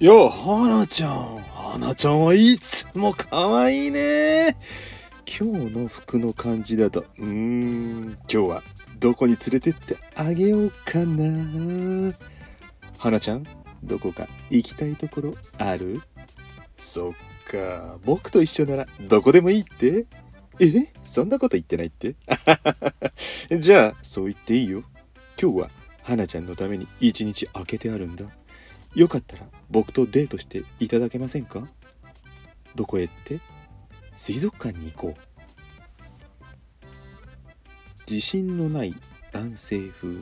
よう花ちゃん。花ちゃんはいつも可愛いね。今日の服の感じだと。うーん今日はどこに連れてってあげようかな。花ちゃんどこか行きたいところある？そっか僕と一緒ならどこでもいいって。えそんなこと言ってないって？じゃあそう言っていいよ。今日は花ちゃんのために一日空けてあるんだ。よかったら僕とデートしていただけませんか？どこへって？水族館に行こう。自信のない男性風。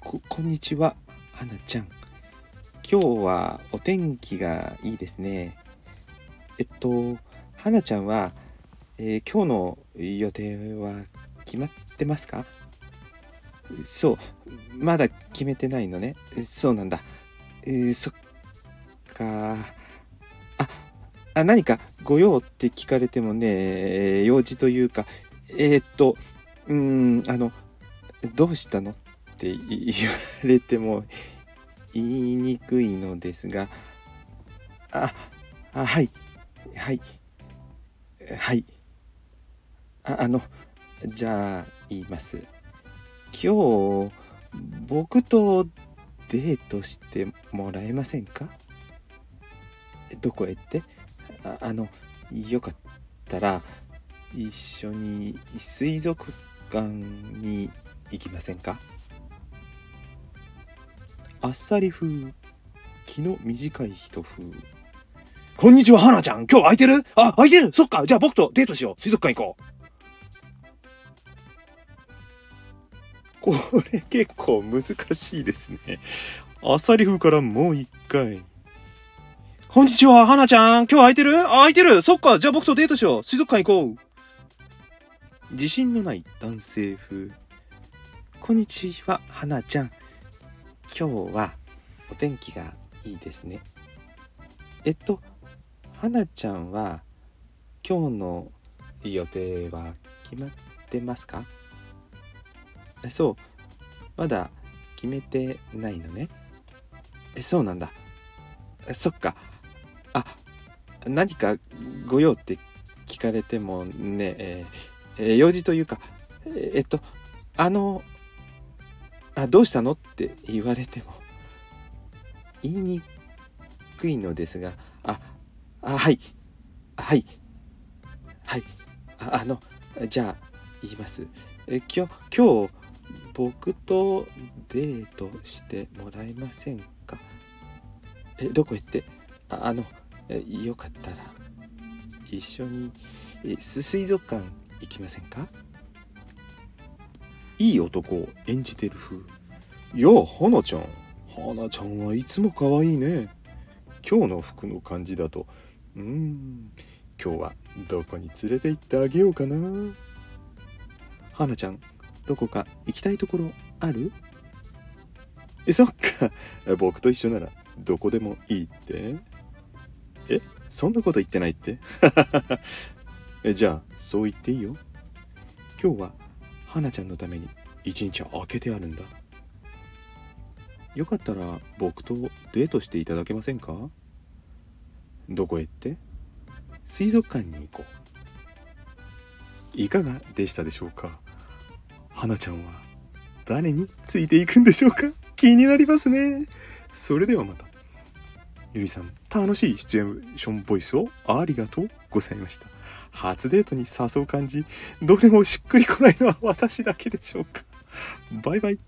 ここんにちは花ちゃん。今日はお天気がいいですね。えっと花ちゃんは、えー今日の予定は決まってますか？そう。まだ決めてないのね。そうなんだ。えーそっか。ああ何かご用って聞かれてもね用事というかえーっとうーんあのどうしたのって言われても言いにくいのですがああはいはいはい。ああのじゃあ言います。今日僕とデートしてもらえませんか？どこへって？ああのよかったら一緒に水族館に行きませんか？あっさり風気の短い人風。こんにちは花ちゃん。今日空いてる？あ空いてる。そっか。じゃあ僕とデートしよう。水族館行こう。これ結構難しいですね。あっさり風からもう一回。こんにちは、花ちゃん。今日空いてる、空いてる。そっか。じゃあ僕とデートしよう。水族館行こう。自信のない男性風。こんにちは、花ちゃん。今日はお天気がいいですね。えっと、花ちゃんは今日の予定は決まってますか？えそう。まだ決めてないのね。えそうなんだ。えそっか。あ何かご用って聞かれてもねえーえー用事というかええっとあのあどうしたのって言われても言いにくいのですがああはい。はい。はい。ああのじゃあ言います。え今日今日僕とデートしてもらえませんか？えどこへって？ああのえよかったら一緒にえす水族館行きませんか？いい男を演じてる風。やあ花ちゃん。花ちゃんはいつも可愛いね。今日の服の感じだと。うーん。今日はどこに連れて行ってあげようかな。花ちゃんどこか行きたいところある？そっか。僕と一緒ならどこでもいいって？え？そんなこと言ってないって？えじゃあそう言っていいよ。今日は花ちゃんのために一日空けてあるんだ。よかったら僕とデートしていただけませんか？どこへって？水族館に行こう。いかがでしたでしょうか？花ちゃんは誰についていくんでしょうか？気になりますね。それではまた。ゆりさん楽しいシチュエーションボイスをありがとうございました。初デートに誘う感じ。どれもしっくりこないのは私だけでしょうか？バイバイ。